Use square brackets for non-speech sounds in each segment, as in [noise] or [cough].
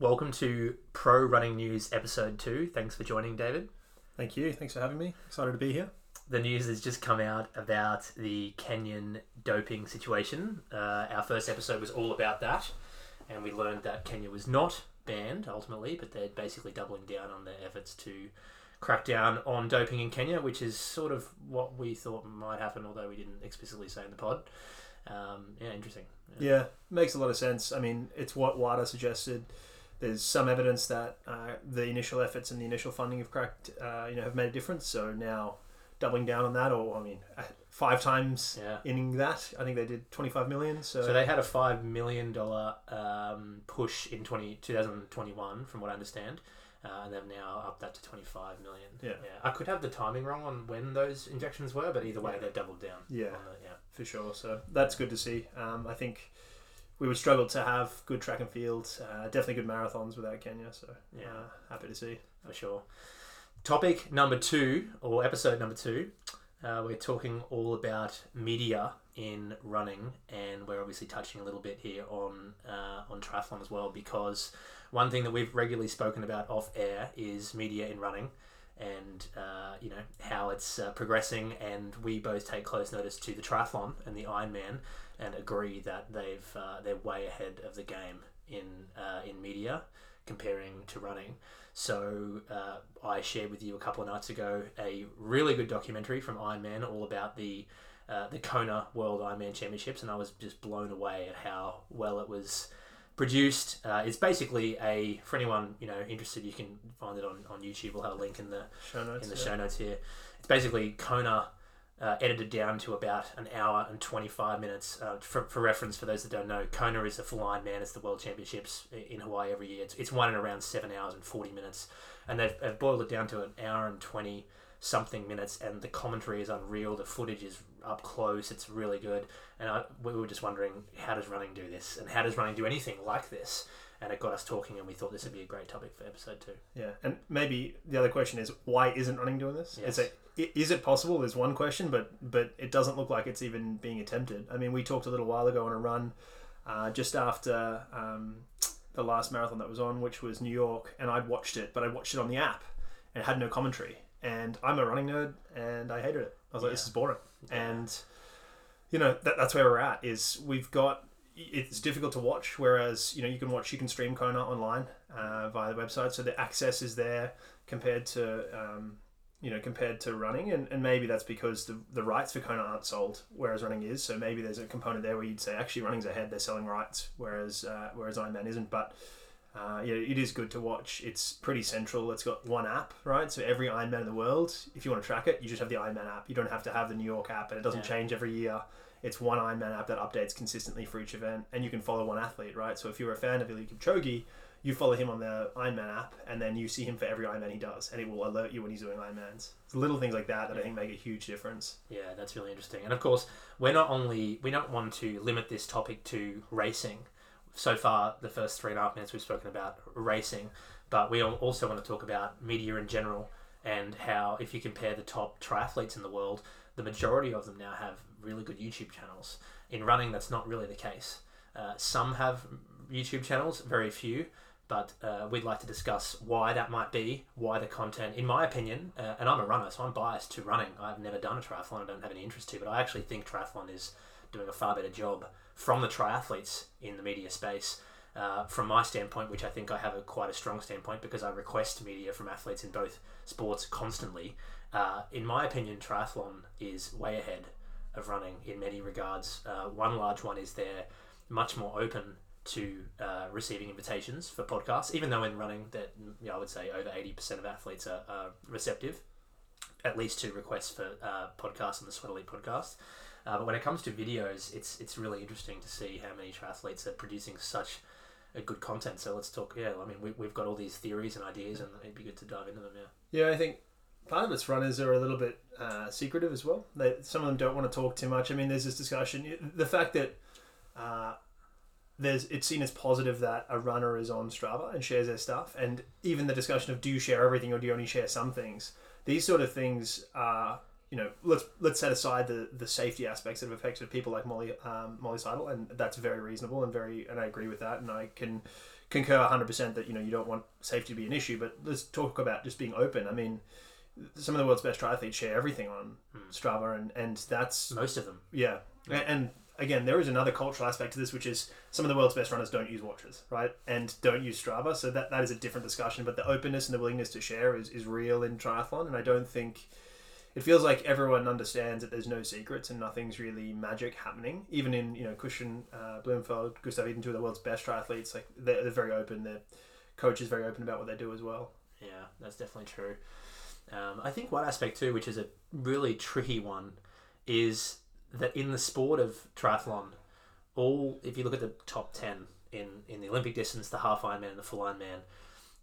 Welcome to Pro Running News episode two. Thanks for joining, David. Thank you. Thanks for having me. Excited to be here. The news has just come out about the Kenyan doping situation. Uh, our first episode was all about that, and we learned that Kenya was not banned ultimately, but they're basically doubling down on their efforts to crack down on doping in Kenya, which is sort of what we thought might happen, although we didn't explicitly say in the pod. Um, yeah, interesting. Yeah, makes a lot of sense. I mean, it's what WADA suggested. There's some evidence that uh, the initial efforts and the initial funding have cracked, uh, you know, have made a difference. So now doubling down on that, or I mean, uh, five times Yeah. inning that. I think they did 25 million. So, So they had a five million dollar um, push in 20, 2021, from what I understand, uh, and they've now upped that to twenty five million. Yeah. I could have the timing wrong on when those injections were, but either way, Yeah. they've doubled down. yeah, on the, yeah. for sure. So that's good to see. Um, I think we would struggle to have good track and field, uh, definitely good marathons without Kenya. So Yeah. uh, happy to see. for sure. Topic number two, or episode number two, uh, we're talking all about media in running, and we're obviously touching a little bit here on uh, on triathlon as well, because one thing that we've regularly spoken about off air is media in running, and uh, you know how it's uh, progressing, and we both take close notice to the triathlon and the Ironman, and agree that they've uh, they're way ahead of the game in uh, in media comparing to running. So uh, I shared with you a couple of nights ago a really good documentary from Ironman all about the uh, the Kona World Ironman Championships, and I was just blown away at how well it was produced. Uh, it's basically a for anyone you know interested, you can find it on, on YouTube. We'll have a link in the Show notes. in the yeah. show notes here. It's basically Kona uh, edited down to about an hour and 25 minutes. Uh, for, for reference, for those that don't know, Kona is a full Ironman. It's the World Championships in Hawaii every year. It's, it's won in around 7 hours and 40 minutes. And they've, they've boiled it down to an hour and 20 something minutes, and the commentary is unreal. The footage is up close. It's really good. And I, we were just wondering, how does running do this? And how does running do anything like this? And it got us talking, and we thought this would be a great topic for episode two. Yeah, and maybe the other question is why isn't running doing this? Yes. Is it is it possible? There's one question, but but it doesn't look like it's even being attempted. I mean, we talked a little while ago on a run, uh, just after um, the last marathon that was on, which was New York, and I'd watched it, but I watched it on the app, and it had no commentary. And I'm a running nerd, and I hated it. I was like, this is boring. Yeah. And you know that, that's where we're at. Is we've got it's difficult to watch. Whereas you know you can watch, you can stream Kona online uh, via the website, so the access is there compared to um, you know compared to running, and, and maybe that's because the, the rights for Kona aren't sold, whereas running is. So maybe there's a component there where you'd say actually running's ahead, they're selling rights, whereas uh, whereas Ironman isn't. But uh, yeah, it is good to watch. It's pretty central. It's got one app, right? So every Ironman in the world, if you want to track it, you just have the Ironman app. You don't have to have the New York app, and it doesn't Yeah. change every year. It's one Ironman app that updates consistently for each event, and you can follow one athlete, right? So if you're a fan of Eliud Kipchoge, you follow him on the Ironman app, and then you see him for every Ironman he does, and it will alert you when he's doing Ironmans. It's little things like that that I think make a huge difference. Yeah, that's really interesting. And of course, we're not only we don't want to limit this topic to racing. So far, the first three and a half minutes we've spoken about racing, but we also want to talk about media in general and how, if you compare the top triathletes in the world, the majority of them now have really good YouTube channels. In running, that's not really the case. Uh, some have YouTube channels, very few, but uh, we'd like to discuss why that might be, why the content, in my opinion, uh, and I'm a runner, so I'm biased to running. I've never done a triathlon, I don't have any interest to, but I actually think triathlon is doing a far better job from the triathletes in the media space. Uh, from my standpoint, which I think I have a quite a strong standpoint because I request media from athletes in both sports constantly. Uh, in my opinion, triathlon is way ahead of running in many regards. Uh, one large one is they're much more open to uh, receiving invitations for podcasts, even though in running that you know, I would say over eighty percent of athletes are, are receptive, at least to requests for uh, podcasts on the Sweat Elite podcast. Uh, but when it comes to videos, it's it's really interesting to see how many triathletes are producing such a good content. So let's talk. Yeah, I mean we, we've got all these theories and ideas, and it'd be good to dive into them. Yeah. Yeah, I think part of it's runners are a little bit uh, secretive as well. They, some of them don't want to talk too much. I mean, there's this discussion. The fact that uh, there's it's seen as positive that a runner is on Strava and shares their stuff, and even the discussion of do you share everything or do you only share some things. These sort of things are you know, let's let's set aside the the safety aspects that have affected people like Molly um, Molly Seidel, and that's very reasonable and very, and I agree with that, and I can concur 100 percent that you know you don't want safety to be an issue, but let's talk about just being open. I mean, some of the world's best triathletes share everything on Strava, and and that's Most of them. yeah, A- and again, there is another cultural aspect to this, which is some of the world's best runners don't use watches, right, and don't use Strava. So that, that is a different discussion. But the openness and the willingness to share is, is real in triathlon, and I don't think it feels like everyone understands that there's no secrets and nothing's really magic happening. Even in you know Kristian uh, Blummenfelt, Gustav Iden, two of the world's best triathletes, like they're, they're very open. Their coach is very open about what they do as well. Yeah, that's definitely true. Um, I think one aspect too, which is a really tricky one, is that in the sport of triathlon, all if you look at the top ten in in the Olympic distance, the half Ironman and the full Ironman,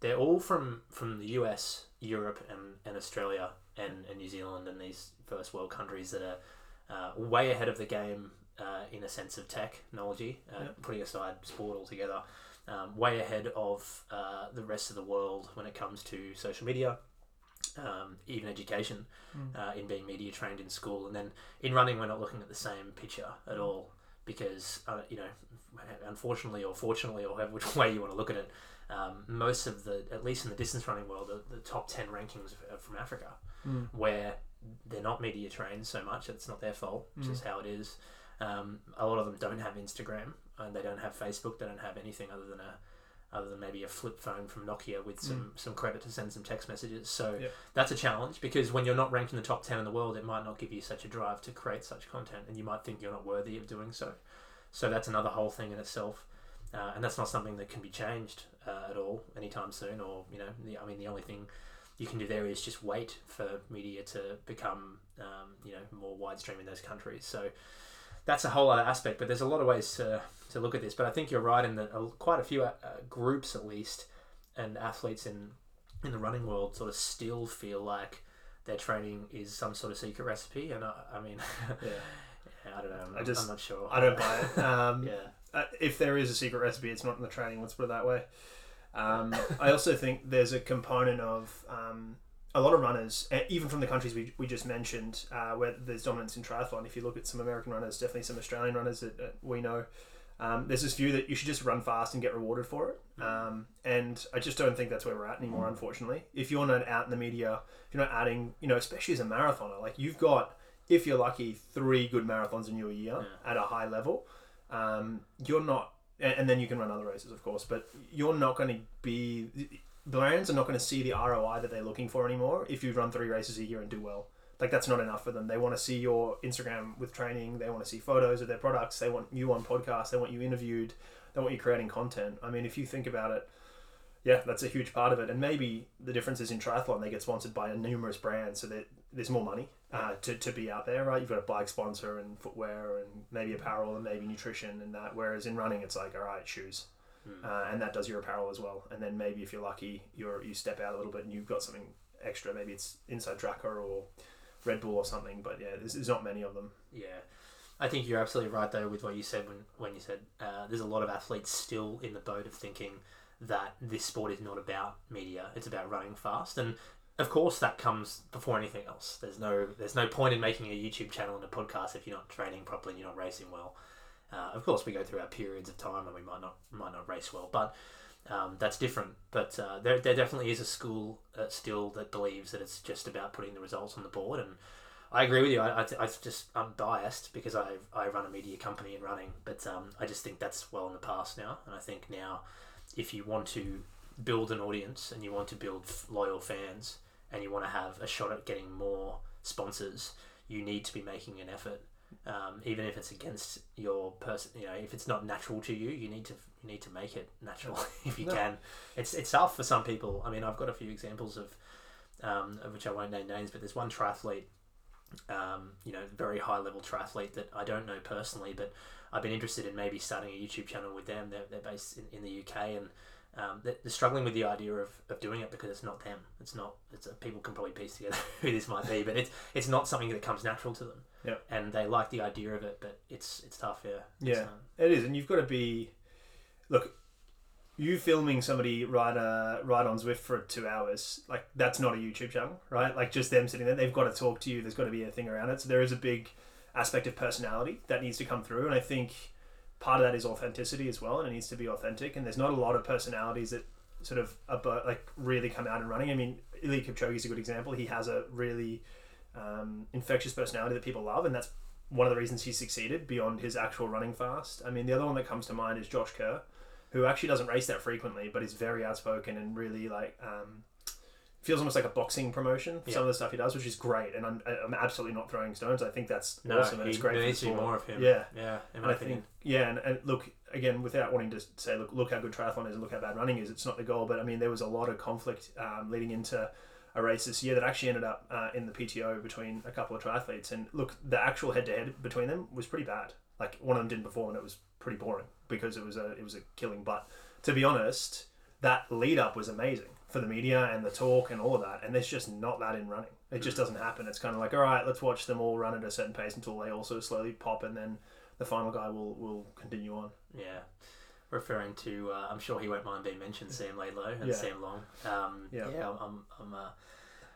they're all from from the US, Europe, and, and Australia and, and New Zealand and these first world countries that are uh, way ahead of the game uh, in a sense of technology, uh, Yeah. putting aside sport altogether. Um, way ahead of uh, the rest of the world when it comes to social media, um, even education, Mm. uh, in being media trained in school. And then in running, we're not looking at the same picture at all because, uh, you know, unfortunately or fortunately, or however [laughs] which way you want to look at it, um, most of the, at least in the distance running world, the, the top 10 rankings are from Africa, Mm. where they're not media trained so much. It's not their fault, which is how it is. Um, a lot of them don't have Instagram and they don't have Facebook. They don't have anything other than a other than maybe a flip phone from Nokia with some some credit to send some text messages. So Yep. that's a challenge because when you're not ranked in the top ten in the world, it might not give you such a drive to create such content, and you might think you're not worthy of doing so. So that's another whole thing in itself, uh, and that's not something that can be changed uh, at all anytime soon. Or you know, the, I mean, the only thing you can do there is just wait for media to become um, you know more widestream in those countries. So that's a whole other aspect. But there's a lot of ways to, to look at this. But I think you're right in that quite a few uh, groups at least and athletes in in the running world sort of still feel like their training is some sort of secret recipe. And I, I mean, [laughs] Yeah. I don't know. I'm, I just- I'm not sure. I don't buy it. [laughs] Um, yeah. uh, if there is a secret recipe, it's not in the training. Let's put it that way. Um, I also think there's a component of um, a lot of runners, uh, even from the countries we, we just mentioned, uh, where there's dominance in triathlon. If you look at some American runners, definitely some Australian runners that, we know, um, there's this view that you should just run fast and get rewarded for it. Um, and I just don't think that's where we're at anymore, unfortunately. If you're not out in the media, if you're not adding, you know, especially as a marathoner, like you've got, if you're lucky, three good marathons in your year at a high level. Um, you're not, and then you can run other races, of course, but you're not going to be. Brands are not going to see the ROI that they're looking for anymore if you run three races a year and do well. Like that's not enough for them. They want to see your Instagram with training. They want to see photos of their products. They want you on podcasts. They want you interviewed. They want you creating content. I mean, if you think about it, yeah, that's a huge part of it. And maybe the difference is in triathlon, they get sponsored by a numerous brands, so that there's more money uh, to, to be out there, right? You've got a bike sponsor and footwear and maybe apparel and maybe nutrition and that. Whereas in running, it's like, all right, shoes. Uh, and that does your apparel as well. And then maybe if you're lucky, you're you step out a little bit and you've got something extra. Maybe it's Inside Tracker or Red Bull or something. But yeah, there's, there's not many of them. Yeah. I think you're absolutely right though with what you said when, when you said uh, there's a lot of athletes still in the boat of thinking that this sport is not about media it's about running fast and of course that comes before anything else there's no there's no point in making a YouTube channel and a podcast if you're not training properly and you're not racing well uh, of course we go through our periods of time and we might not might not race well but um, that's different but uh, there, there definitely is a school uh, still that believes that it's just about putting the results on the board and I agree with you. I, I, I just I'm biased because I I run a media company in running, but um, I just think that's well in the past now. And I think now, if you want to build an audience and you want to build loyal fans and you want to have a shot at getting more sponsors, you need to be making an effort. Um, even if it's against your person, you know, if it's not natural to you, you need to you need to make it natural [laughs] if you No. can. It's it's tough for some people. I mean, I've got a few examples of, um, of which I won't name names, but there's one triathlete um, you know, very high level triathlete that I don't know personally, but I've been interested in maybe starting a YouTube channel with them. They're, they're based in, in the UK and um, they're, they're struggling with the idea of, of doing it because it's not them. It's not. It's a, people can probably piece together [laughs] who this might be, but it's it's not something that comes natural to them. Yep. And they like the idea of it, but it's it's tough. Yeah. It's, Yeah. um, It is, and you've got to be. Look, you filming somebody ride a ride on Zwift for two hours, like that's not a YouTube channel, right? Like just them sitting there, they've got to talk to you. There's got to be a thing around it. So there is a big aspect of personality that needs to come through, and I think part of that is authenticity as well, and it needs to be authentic. And there's not a lot of personalities that sort of about, like really come out and running. I mean, Eliud Kipchoge is a good example. He has a really um, infectious personality that people love, and that's one of the reasons he succeeded beyond his actual running fast. I mean, the other one that comes to mind is Josh Kerr, who actually doesn't race that frequently, but is very outspoken and really like um, feels almost like a boxing promotion for Yeah. some of the stuff he does, which is great. And I'm, I'm absolutely not throwing stones. I think that's No, awesome and it's great. there needs to be more of him. Yeah. yeah. In And my I opinion. think, yeah, and, and look again, without wanting to say, look, look how good triathlon is and look how bad running is. It's not the goal, but I mean, there was a lot of conflict um, leading into a race this year that actually ended up uh, in the PTO between a couple of triathletes. And look, the actual head-to-head between them was pretty bad. Like one of them didn't perform, and it was pretty boring because it was a it was a killing. But to be honest, that lead up was amazing for the media and the talk and all of that. And there's just not that in running. It just doesn't happen. It's kind of like, all right, let's watch them all run at a certain pace until they also slowly pop, and then the final guy will will continue on. Yeah. Referring to, uh, I'm sure he won't mind being mentioned, Sam Laidlow and Yeah. Sam Long. Um, Yeah. yeah. I'm, I'm uh,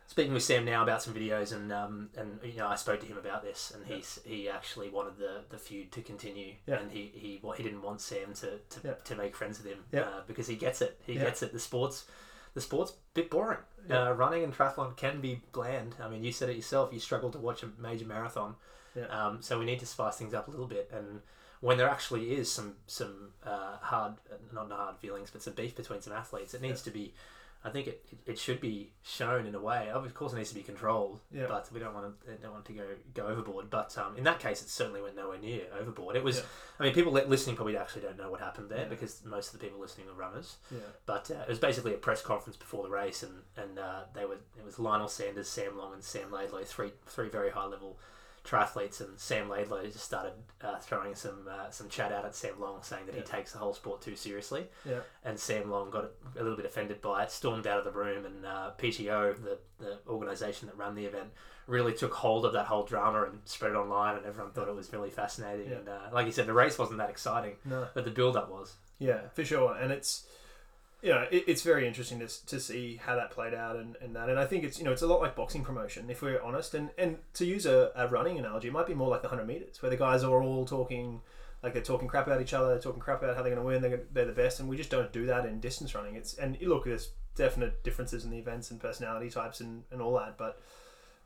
speaking with Sam now about some videos, and um, and you know I spoke to him about this, and he's he actually wanted the, the feud to continue, Yeah. and he he wa- he didn't want Sam to, to, Yeah. to make friends with him, Yeah. uh, because he gets it. He Yeah. gets it. The sports. The sport's a bit boring. Yeah. Uh, running and triathlon can be bland. I mean, you said it yourself. You struggle to watch a major marathon. Yeah. Um, so we need to spice things up a little bit. And when there actually is some some uh, hard, not hard feelings, but some beef between some athletes, it needs to be. I think it, it, should be shown in a way. Of course, it needs to be controlled, Yeah. but we don't want to don't want to go go overboard. But um, in that case, it certainly went nowhere near overboard. It was. Yeah. I mean, people listening probably actually don't know what happened there Yeah. because most of the people listening are runners. Yeah. But uh, it was basically a press conference before the race, and and uh, they were it was Lionel Sanders, Sam Long, and Sam Laidlow, three three very high level triathletes, and Sam Laidlow just started uh, throwing some uh, some chat out at Sam Long, saying that he takes the whole sport too seriously, Yeah. and Sam Long got a little bit offended by it, stormed out of the room, and uh, PTO, the the organisation that ran the event, really took hold of that whole drama and spread it online, and everyone thought it was really fascinating. Yeah. And uh, like you said, the race wasn't that exciting, No. but the build up was. Yeah, for sure. And it's you know, it, it's very interesting to, to see how that played out and, and that. And I think it's you know, it's a lot like boxing promotion, if we're honest. And and to use a, a running analogy, it might be more like the hundred meters, where the guys are all talking like they're talking crap about each other, they're talking crap about how they're going to win, they're, they're the best, and we just don't do that in distance running. It's and look, there's definite differences in the events and personality types and, and all that, but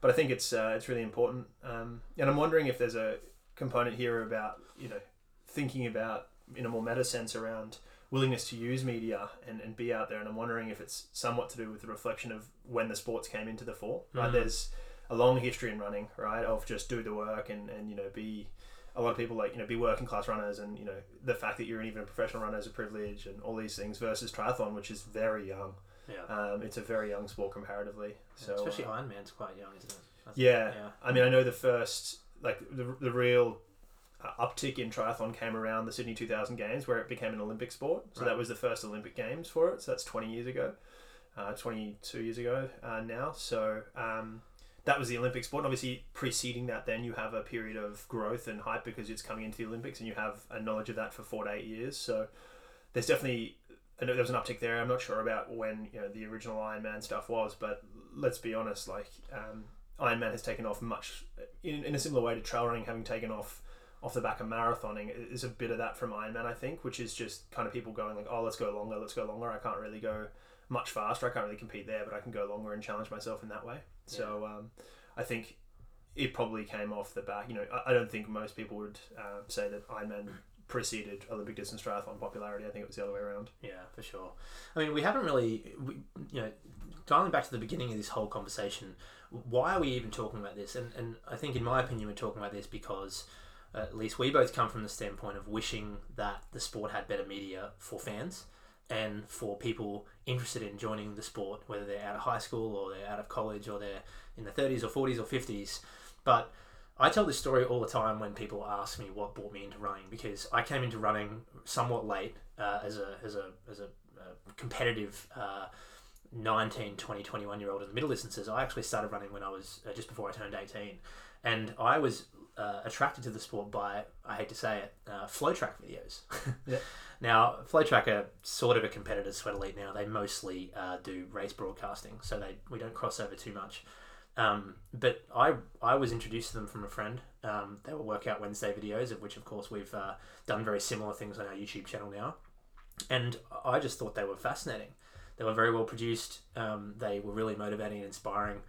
but I think it's uh, it's really important. Um, and I'm wondering if there's a component here about you know thinking about in a more meta sense around willingness to use media and, and be out there and I'm wondering if it's somewhat to do with the reflection of when the sports came into the fore right Mhm. there's a long history in running right of just do the work and, and you know be a lot of people like you know be working class runners and you know the fact that you're even a professional runner is a privilege and all these things versus triathlon which is very young Yeah. um, it's a very young sport comparatively so Especially uh, Ironman's quite young, isn't it? Yeah. Yeah. I mean, I know the first, like, the, the real uptick in triathlon came around the Sydney 2000 Games, where it became an Olympic sport. So Right. that was the first Olympic Games for it. So that's 20 years ago, uh, 22 years ago uh, now. So um, that was the Olympic sport. And obviously, preceding that, then you have a period of growth and hype because it's coming into the Olympics and you have a knowledge of that for four to eight years. So there's definitely. There was an uptick there. I'm not sure about when you know the original Ironman stuff was, but let's be honest. Like um, Ironman has taken off much in, in a similar way to trail running having taken off off the back of marathoning is a bit of that from Ironman I think which is just kind of people going like oh let's go longer let's go longer. I can't really go much faster. I can't really compete there but I can go longer and challenge myself in that way. So um, I think it probably came off the back you know I, I don't think most people would uh, say that Ironman preceded Olympic distance triathlon popularity. I think it was the other way around. Yeah, for sure. I mean, we haven't really, we, you know, dialing back to the beginning of this whole conversation, why are we even talking about this? And, and I think, in my opinion, we're talking about this because at least we both come from the standpoint of wishing that the sport had better media for fans and for people interested in joining the sport, whether they're out of high school or they're out of college or they're in the 30s or 40s or 50s. But I tell this story all the time when people ask me what brought me into running because I came into running somewhat late uh, as a as a as a, uh competitive uh, 19, 20, 21 year old in the middle distances, I actually started running when I was uh, just before I turned 18. And I was uh, attracted to the sport by, I hate to say it, uh, FloTrack videos. [laughs] Yeah. Now, FloTrack are sort of a competitor to Sweat Elite now. They mostly uh, do race broadcasting, so they we don't cross over too much. Um, but I I was introduced to them from a friend. Um, they were Workout Wednesday videos, of which of course we've uh, done very similar things on our YouTube channel now. And I just thought they were fascinating. They were very well produced. Um, they were really motivating and inspiring.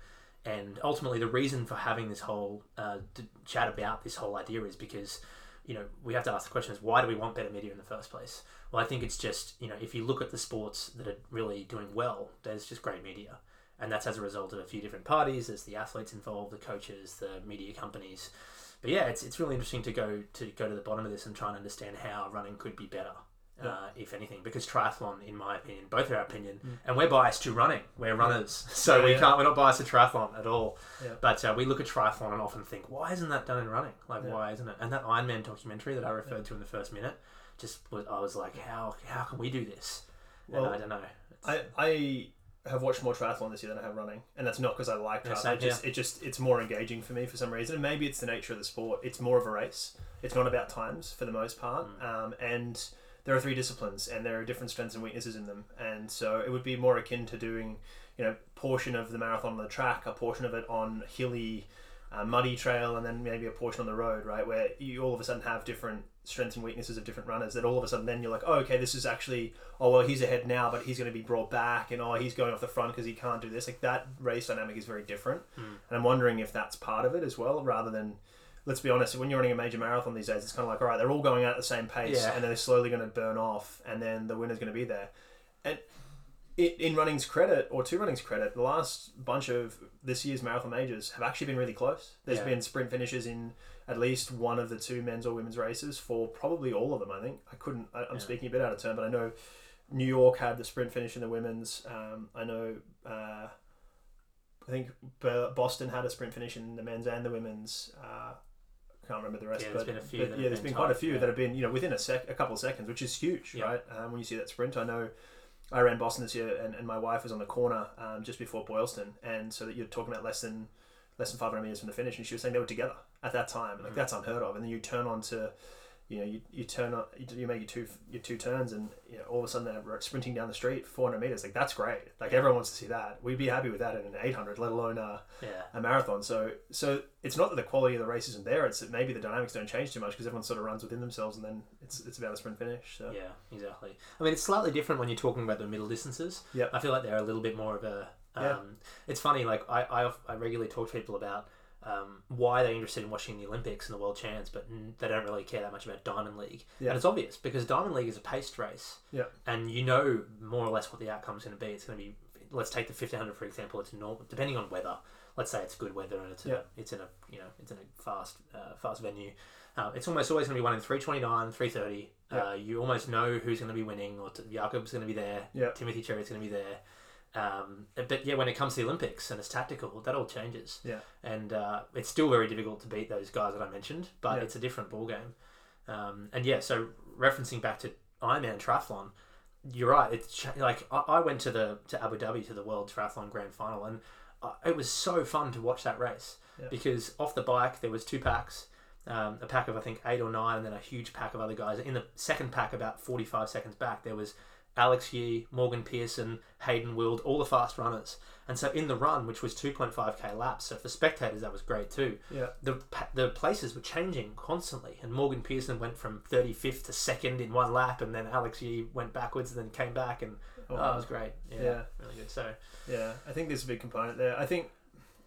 And ultimately, the reason for having this whole uh, chat about this whole idea is because, you know, we have to ask the question is why do we want better media in the first place? Well, I think it's just, you know, if you look at the sports that are really doing well, there's just great media. And that's as a result of a few different parties. There's the athletes involved, the coaches, the media companies. But yeah, it's, it's really interesting to go to go to the bottom of this and try and understand how running could be better. Uh, if anything, because triathlon, in my opinion, both our opinion, and we're biased to running. We're runners, [laughs] so Mm. Yeah, we yeah. can't. We're not biased to triathlon at all. Yeah. But uh, we look at triathlon and often think, why isn't that done in running? Like, Yeah. why isn't it? And that Ironman documentary that I referred to in the first minute, just was, I was like, how how can we do this? Well, and I don't know. I, I have watched more triathlon this year than I have running, and that's not because I like Yeah, triathlon. same it just it just it's more engaging for me for some reason. And maybe it's the nature of the sport. It's more of a race. It's not about times for the most part, Mm. um, and there are three disciplines, and there are different strengths and weaknesses in them. And so it would be more akin to doing, you know, portion of the marathon on the track, a portion of it on hilly. Uh, muddy trail and then maybe a portion on the road, right? Where you all of a sudden have different strengths and weaknesses of different runners. That all of a sudden then you're like, oh, okay, this is actually oh well he's ahead now but he's going to be brought back and oh he's going off the front because he can't do this like that race dynamic is very different Mm. and i'm wondering if that's part of it as well rather than let's be honest when you're running a major marathon these days it's kind of like all right they're all going out at the same pace Yeah. and then they're slowly going to burn off and then the winner's going to be there and it, in running's credit or to running's credit the last bunch of this year's marathon majors have actually been really close There's Yeah. been sprint finishes in at least one of the two men's or women's races for probably all of them. I think I couldn't. I, I'm Yeah. speaking a bit out of turn, but I know New York had the sprint finish in the women's. Um, I know. Uh, I think Boston had a sprint finish in the men's and the women's. Uh, can't remember the rest, Yeah, but, been a few but yeah, there's been quite a few yeah. that have been you know within a sec, a couple of seconds, which is huge, Yeah. right? Um, when you see that sprint, I know. I ran Boston this year, and, and my wife was on the corner um, just before Boylston, and so that you're talking about less than less than 500 meters from the finish, and she was saying they were together at that time. Like Mhm. that's unheard of. And then you turn on to, you know, you, you turn on, you, make your two your two turns, and you know all of a sudden they're sprinting down the street 400 meters. Like that's great. Like everyone wants to see that. We'd be happy with that in an 800, let alone uh, Yeah. a marathon. So so it's not that the quality of the race isn't there. It's that maybe the dynamics don't change too much because everyone sort of runs within themselves, and then it's it's about a sprint finish. So Yeah, exactly. I mean, it's slightly different when you're talking about the middle distances. Yep. I feel like they're a little bit more of a. Um, Yeah. It's funny, like, I, I, I regularly talk to people about um, why they're interested in watching the Olympics and the World Champs, but they don't really care that much about Diamond League. Yeah. And it's obvious because Diamond League is a paced race. Yeah. And you know more or less what the outcome's going to be. It's going to be, let's take the 1500 for example, it's normal, depending on weather. Let's say it's good weather and it's in, Yeah. a, it's in a, you know, it's in a fast, uh, fast venue. Uh, it's almost always going to be won in 329, 330. Yeah. Uh, you almost know who's going to be winning, or t- Jakob's going to be there. Yeah. Timothy Cheruiyot's going to be there. Um, but yeah, when it comes to the Olympics and it's tactical, that all changes. Yeah. And uh, it's still very difficult to beat those guys that I mentioned, but Yeah. it's a different ball game. Um, and yeah, so referencing back to Ironman triathlon, you're right. It's like I, I went to the to Abu Dhabi to the World Triathlon Grand Final, and uh, it was so fun to watch that race Yeah. because off the bike there was two packs, um, a pack of I think eight or nine, and then a huge pack of other guys. In the second pack, about forty five seconds back, there was Alex Yee, Morgan Pearson, Hayden Wilde, all the fast runners. And so in the run, which was 2.5k laps, so for spectators that was great too. Yeah. The the places were changing constantly, and Morgan Pearson went from 35th to second in one lap, and then Alex Yee went backwards and then came back, and Oh, oh, it was great. Yeah, Yeah. really good. So yeah, I think there's a big component there. I think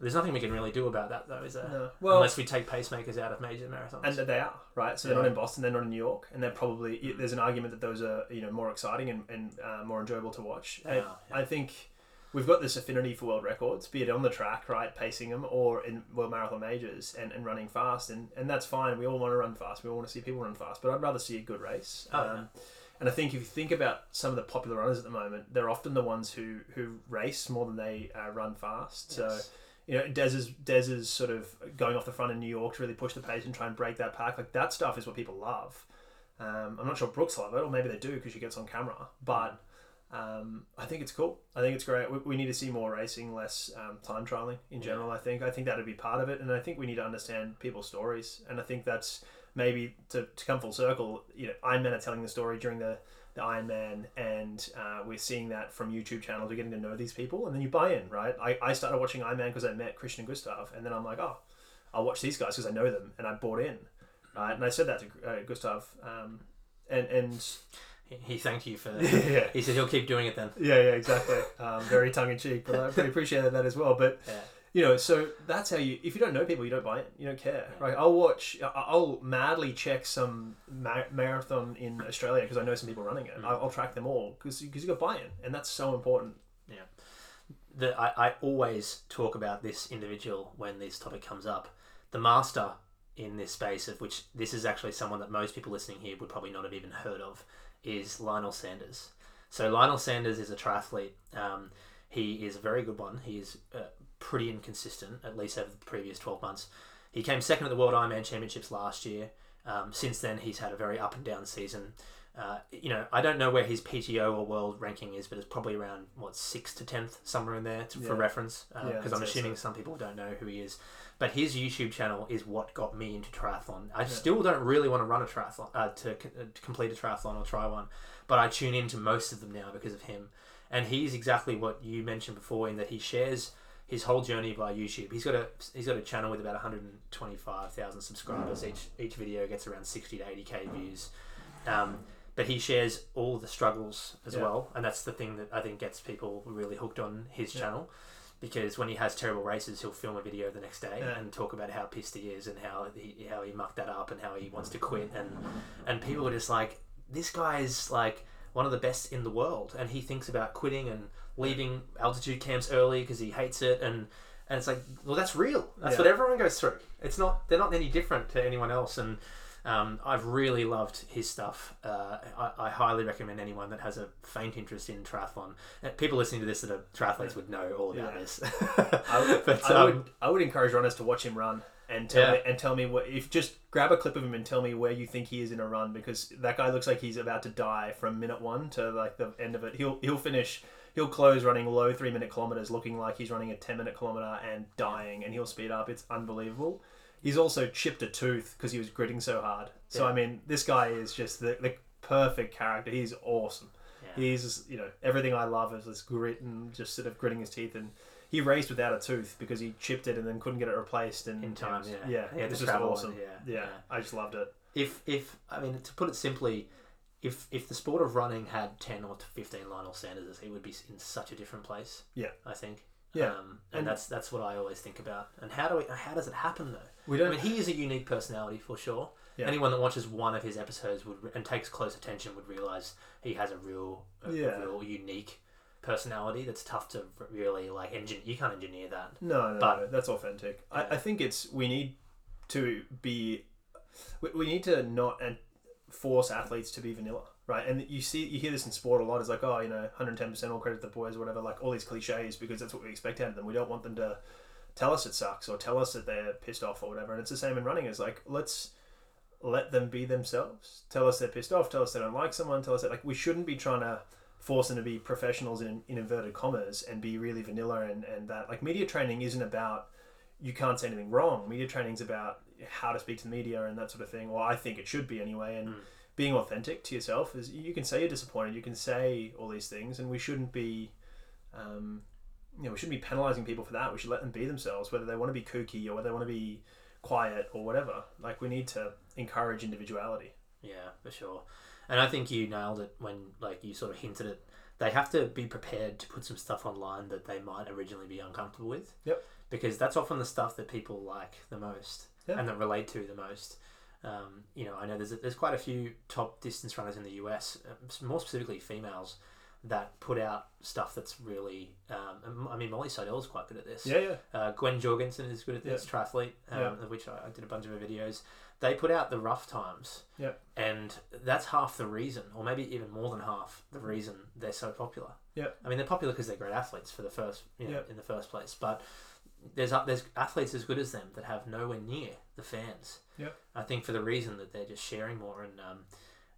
there's nothing we can really do about that though, is there? no. well, Unless we take pacemakers out of major marathons. and they are right. So they're not in Boston, they're not in New York, and they're probably there's an argument that those are you know more exciting and, and uh, more enjoyable to watch. They And are, yeah. I think we've got this affinity for world records, be it on the track, right, pacing them, or in world marathon majors and, and running fast, and, and that's fine. We all want to run fast. We all want to see people run fast, but I'd rather see a good race. Oh, um, And I think if you think about some of the popular runners at the moment, they're often the ones who, who race more than they uh, run fast. So Yes. You know, Des is, Des is sort of going off the front in New York to really push the pace and try and break that pack. Like that stuff is what people love. Um, I'm not sure Brooks love it, or maybe they do because she gets on camera. But Um, I think it's cool. I think it's great. We, we need to see more racing, less um, time trialing in general. I think. I think that'd be part of it, and I think we need to understand people's stories. And I think that's maybe to, to come full circle. You know, Iron Man are telling the story during the the Iron Man, and uh, we're seeing that from YouTube channels. We're getting to know these people, and then you buy in, right? I, I started watching Iron Man because I met Kristian and Gustav, and then I'm like, oh, I'll watch these guys because I know them, and I bought in, right? And I said that to uh, Gustav, um, and and He, thanked you for. [laughs] that. yeah, He said he'll keep doing it then. yeah, yeah, exactly. Um, very tongue in cheek, but I pretty appreciated that as well. But Yeah. You know, so that's how you. If you don't know people, you don't buy it. You don't care, Yeah. right? I'll watch. I'll madly check some ma- marathon in Australia because I know some people running it. Mm. I'll, I'll track them all because you got buy-in, and that's so important. Yeah, the, I, I always talk about this individual when this topic comes up. The master in this space, of which this is actually someone that most people listening here would probably not have even heard of, is Lionel Sanders. So Lionel Sanders is a triathlete. Um, he is a very good one. He is uh, pretty inconsistent, at least over the previous 12 months. He came second at the World Ironman Championships last year. Um, since then, he's had a very up and down season. Uh, you know, I don't know where his PTO or world ranking is, but it's probably around what sixth to tenth, somewhere in there to, for reference. Because Yeah, I'm assuming so. some people don't know who he is. But his YouTube channel is what got me into triathlon. I Yeah. still don't really want to run a triathlon, uh, to, uh, to complete a triathlon or try one, but I tune into most of them now because of him. And he's exactly what you mentioned before in that he shares his whole journey via YouTube. He's got a he's got a channel with about 125,000 subscribers. Each each video gets around 60 to 80k views. Um, but he shares all the struggles as Yeah. well, and that's the thing that I think gets people really hooked on his Yeah. channel. Because when he has terrible races, he'll film a video the next day Yeah. and talk about how pissed he is and how he how he mucked that up and how he wants to quit and and people are just like, this guy is like one of the best in the world, and he thinks about quitting and leaving altitude camps early because he hates it and. And it's like, well, that's real. That's Yeah. what everyone goes through. It's not. They're not any different to anyone else. And um, I've really loved his stuff. Uh, I, I highly recommend anyone that has a faint interest in triathlon. Uh, People listening to this that are triathletes would know all about Yeah. this. I [laughs] would, but I, um, would, I would encourage runners to watch him run and tell Yeah. me and tell me what if just grab a clip of him and tell me where you think he is in a run because that guy looks like he's about to die from minute one to like the end of it. He'll he'll finish. He'll close running low three minute kilometers, looking like he's running a ten minute kilometer and dying, and he'll speed up. It's unbelievable. He's also chipped a tooth because he was gritting so hard. So Yeah. I mean, this guy is just the, the perfect character. He's awesome. yeah. He's you know everything I love is this grit and just sort of gritting his teeth and he raced without a tooth because he chipped it and then couldn't get it replaced and In time, was- yeah. yeah had it just awesome yeah, yeah, yeah. I just loved it if if I mean to put it simply, if if the sport of running had ten or fifteen Lionel Sanderses, he would be in such a different place. Yeah. I think. Yeah. um, and, And- that's that's what I always think about. And how do we, how does it happen though? we don't I mean, he is a unique personality for sure. Yeah. Anyone that watches one of his episodes would and takes close attention would realize he has a real, a, a Yeah. real unique personality that's tough to really like engine. You can't engineer that. no no, but- no that's authentic Yeah. I, I think it's we need to be we, we need to not and force athletes to be vanilla right? And you see you hear this in sport a lot it's like oh you know 110% all credit to the boys or whatever like all these cliches because that's what we expect out of them. We don't want them to tell us it sucks or tell us that they're pissed off or whatever and it's the same in running it's like let's let them be themselves. Tell us they're pissed off tell us they don't like someone tell us that like we shouldn't be trying to force them to be professionals in, in inverted commas and be really vanilla and, and that. Like media training isn't about you can't say anything wrong. Media training's about how to speak to the media and that sort of thing well i think it should be anyway and Mm. being authentic to yourself is you can say you're disappointed you can say all these things and we shouldn't be um, you know we shouldn't be penalizing people for that we should let them be themselves whether they want to be kooky or whether they want to be quiet or whatever like we need to encourage individuality Yeah, for sure. And I think you nailed it when like you sort of hinted it. They have to be prepared to put some stuff online that they might originally be uncomfortable with. Yep. Because that's often the stuff that people like the most Yeah. and that relate to the most. Um, you know, I know there's there's quite a few top distance runners in the US, uh, more specifically females, that put out stuff that's really. Um, I mean, Molly Seidel is quite good at this. yeah yeah Uh, Gwen Jorgensen is good at this, triathlete, um, Yeah. of which I, I did a bunch of her videos. They put out the rough times, Yeah. and that's half the reason, or maybe even more than half the reason they're so popular. Yeah. I mean, they're popular because they're great athletes for the first, you know, Yeah. in the first place. But there's there's athletes as good as them that have nowhere near the fans. Yeah. I think for the reason that they're just sharing more and. Um,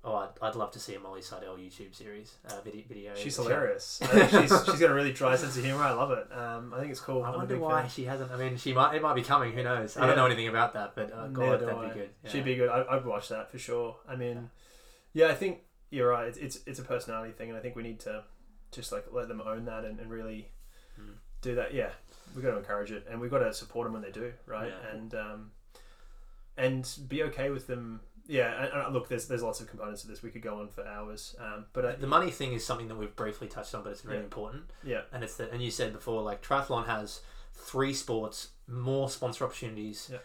Oh, I'd, I'd love to see a Molly Seidel YouTube series uh, video. video She's hilarious. [laughs] She's, she's got a really dry sense of humor. I love it. Um, I think it's cool. I I'm wonder why fan. she hasn't. I mean, she might. It might be coming. Who knows? I don't know anything about that, but uh, God, that'd I. be good. Yeah. She'd be good. I, I'd watch that for sure. I mean, yeah, I think you're right. It's, it's it's a personality thing, and I think we need to just like let them own that and, and really Mm. Do that. Yeah, we've got to encourage it, and we've got to support them when they do, right? Yeah. And um, and be okay with them. Yeah, and, and look, there's there's lots of components to this. We could go on for hours, um, but I, The money thing is something that we've briefly touched on, but it's very Yeah. important. yeah, And it's that. And you said before, like triathlon has three sports, more sponsor opportunities. Yeah.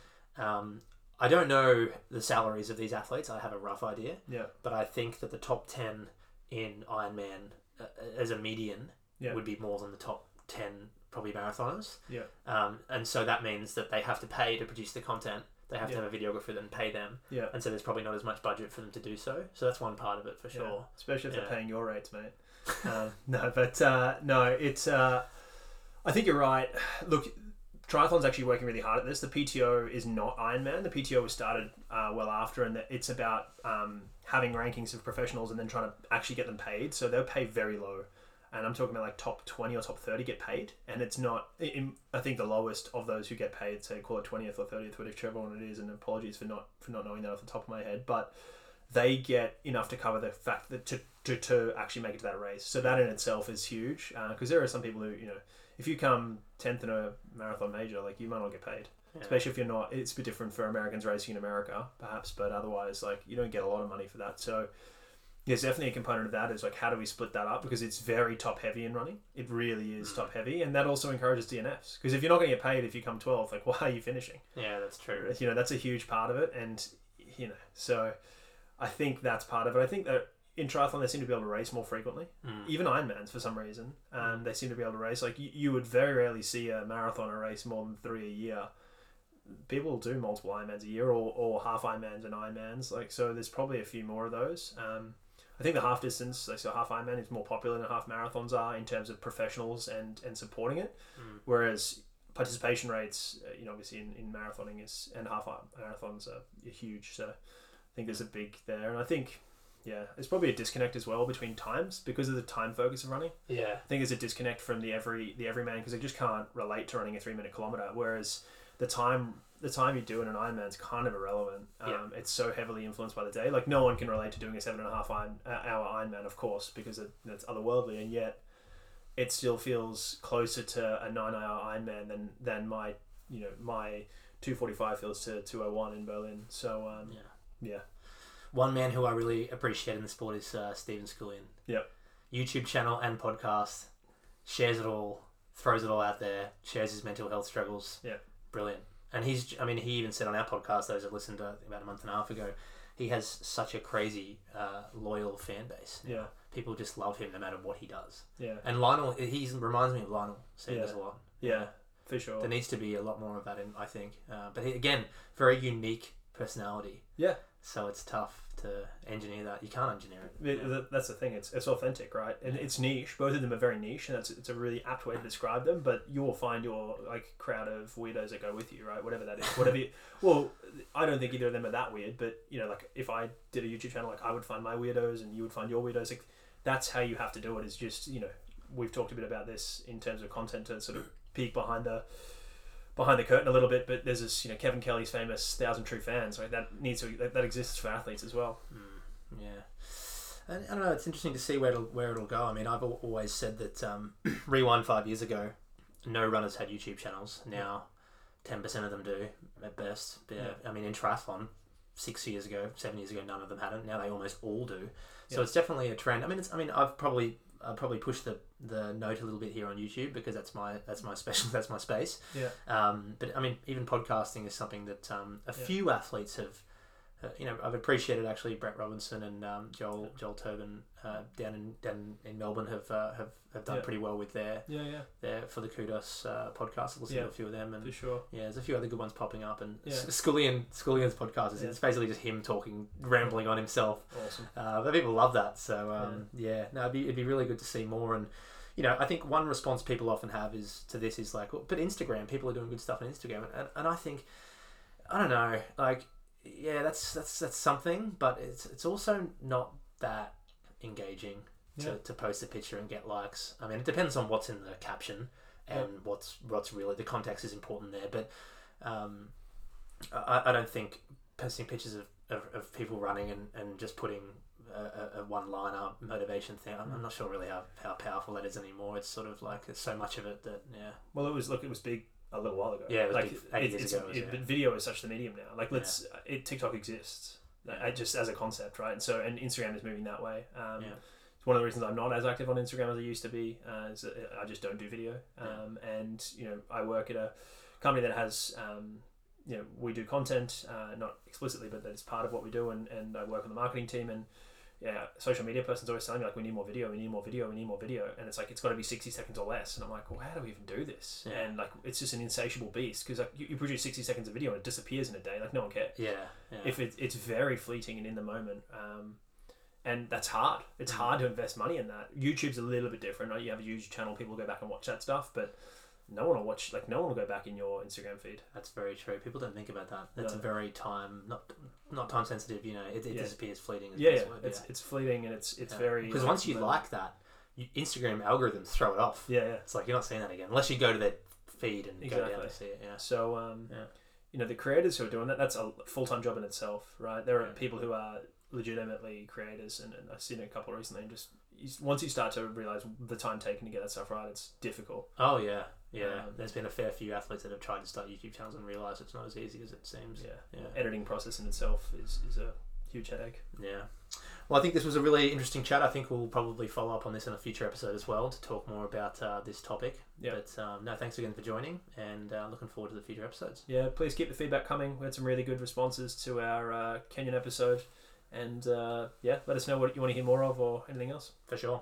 Um, I don't know the salaries of these athletes. I have a rough idea, yeah, but I think that the top ten in Ironman uh, as a median Yeah. would be more than the top ten probably marathoners. yeah, Um, and so that means that they have to pay to produce the content. They have Yeah. to have a videographer then pay them, yeah. and so there's probably not as much budget for them to do so. So that's one part of it for Yeah, sure. especially if Yeah. they're paying your rates, mate. um, [laughs] no, but uh, no, it's. Uh, I think you're right. [sighs] Look, triathlon's actually working really hard at this. The PTO is not Ironman. The PTO was started uh, well after, and it's about um, having rankings of professionals and then trying to actually get them paid. So they'll pay very low. And I'm talking about like top 20 or top 30 get paid. And it's not, in, I think the lowest of those who get paid, say call it 20th or 30th, whichever one it is. And apologies for not for not knowing that off the top of my head. But they get enough to cover the fact that to, to, to actually make it to that race. So that in itself is huge uh, because there are some people who, you know, if you come 10th in a marathon major, like you might not get paid. Yeah. Especially if you're not, it's a bit different for Americans racing in America, perhaps, but otherwise, like you don't get a lot of money for that. So there's definitely a component of that is like how do we split that up because it's very top heavy in running. It really is top heavy, and that also encourages DNFs because if you're not going to get paid if you come 12th, like [laughs] why are you finishing? Yeah, that's true. You know, that's a huge part of it. And, you know, so I think that's part of it. I think that in triathlon, they seem to be able to race more frequently. Mm. Even Ironmans, for some reason, um, they seem to be able to race. Like, you, you would very rarely see a marathoner race more than three a year. People do multiple Ironmans a year or, or half Ironmans and Ironmans. Like, so there's probably a few more of those. Um, I think the half distance, like so half Ironman, is more popular than half marathons are in terms of professionals and, and supporting it. Mm. Whereas participation rates, uh, you know, obviously in, in marathoning is and half marathons are, are huge. So I think there's a big there, and I think yeah, there's probably a disconnect as well between times because of the time focus of running. Yeah. I think there's a disconnect from the every the everyman because they just can't relate to running a three minute kilometer. Whereas the time the time you do in an Ironman is kind of irrelevant. Um, Yeah. It's so heavily influenced by the day. Like no one can relate to doing a seven and a half iron, uh, hour Ironman, of course, because it, it's otherworldly, and yet it still feels closer to a nine hour Ironman than than my you know my two forty five feels to two oh one in Berlin. So um, Yeah. yeah, One man who I really appreciate in the sport is uh, Stephen Scullion. Yep. YouTube channel and podcast, shares it all, throws it all out there, shares his mental health struggles. Yeah. Brilliant. And he's, I mean, he even said on our podcast, those that listened to about a month and a half ago, he has such a crazy, uh, loyal fan base. yeah, People just love him no matter what he does. yeah, And Lionel, he reminds me of Lionel Sanders Yeah. a lot. yeah, for sure. There needs to be a lot more of that, in, I think. Uh, but he, again, very unique personality. Yeah. So it's tough to engineer that. You can't engineer it. It- th- That's the thing. It's it's authentic, right? And it's niche. Both of them are very niche, and that's it's a really apt way to describe them. But you will find your like crowd of weirdos that go with you, right? Whatever that is. [laughs] Whatever. You, well, I don't think either of them are that weird. But you know, like if I did a YouTube channel, like I would find my weirdos, and you would find your weirdos. Like that's how you have to do it. Is just you know we've talked a bit about this in terms of content to sort of peek behind the behind the curtain a little bit. But there's this you know Kevin Kelly's famous thousand true fans. Right? That needs to that, that exists for athletes as well. Mm, yeah. And I don't know. It's interesting to see where it'll where it'll go. I mean, I've always said that um, [clears throat] rewind five years ago, no runners had YouTube channels. Now, ten percent of them do at best. Yeah. I mean, in triathlon, six years ago, seven years ago, none of them had it. Now they almost all do. So Yeah. it's definitely a trend. I mean, it's. I mean, I've probably I probably push the the note a little bit here on YouTube because that's my that's my special [laughs] that's my space. Yeah. Um, but I mean, even podcasting is something that um, a Yeah. few athletes have. Uh, you know, I've appreciated actually Brett Robinson and um, Joel Joel Tobin uh, down in down in Melbourne have uh, have, have done Yeah. pretty well with their Yeah, yeah, their for the Kudos uh, podcast. I've listened Yeah. to a few of them and for sure. yeah, there's a few other good ones popping up and Yeah. Scullion Scullion's podcast is it's basically just him talking rambling on himself Awesome. uh, but people love that. So um, yeah. no, it'd be, it'd be really good to see more. And you know, I think one response people often have is to this is like, well, but Instagram, people are doing good stuff on Instagram, and, and I think, I don't know, like yeah, that's that's that's something, but it's it's also not that engaging to, Yeah. to post a picture and get likes. I mean, it depends on what's in the caption and what's what's really the context is important there. But um, I, I don't think posting pictures of, of, of people running and, and just putting a, a, one liner motivation thing. I'm, I'm not sure really how, how powerful that is anymore. It's sort of like so much of it that yeah. Well, it was look, it was big a little while ago. Yeah, it was like big it- it's, ago, it it- yeah. but video is such the medium now. Like let's it TikTok exists. I just as a concept, right? And so and Instagram is moving that way. Um, Yeah. It's one of the reasons I'm not as active on Instagram as I used to be. Uh, is I just don't do video. Um, And you know, I work at a company that has. Um, you know, we do content, uh, not explicitly, but that is part of what we do, and, and I work on the marketing team, and yeah, social media person's always telling me like we need more video, we need more video, we need more video, and it's like it's got to be sixty seconds or less, and I'm like, well, how do we even do this? Yeah. And like it's just an insatiable beast because like you, you produce sixty seconds of video and it disappears in a day, like no one cares. Yeah, yeah. If it, it's very fleeting and in the moment, um, and that's hard. It's Mm. hard to invest money in that. YouTube's a little bit different. Right? You have a YouTube channel, people go back and watch that stuff, but no one will watch. Like no one will go back in your Instagram feed. That's very true. People don't think about that. That's No. a very time not not time sensitive. You know, it, it Yeah. disappears fleeting. Yeah, yeah. word, it's it's fleeting and it's it's very because once you like that, you, Instagram algorithms throw it off. yeah, yeah. It's like you're not seeing that again unless you go to their feed and go down Exactly. to see it. Yeah, So, um, Yeah. you know, the creators who are doing that, that's a full time job in itself, right? There are Yeah. people who are legitimately creators, and, and I've seen a couple recently, and just once you start to realize the time taken to get that stuff right, it's difficult. Oh yeah, yeah. Um, There's been a fair few athletes that have tried to start YouTube channels and realize it's not as easy as it seems. Yeah. Yeah. Editing process in itself is, is a huge headache. Yeah. Well, I think this was a really interesting chat. I think we'll probably follow up on this in a future episode as well to talk more about uh, this topic. Yeah. But um, no, thanks again for joining, and uh, looking forward to the future episodes. Yeah, please keep the feedback coming. We had some really good responses to our uh, Kenyan episode. And uh, yeah, let us know what you want to hear more of or anything else. For sure.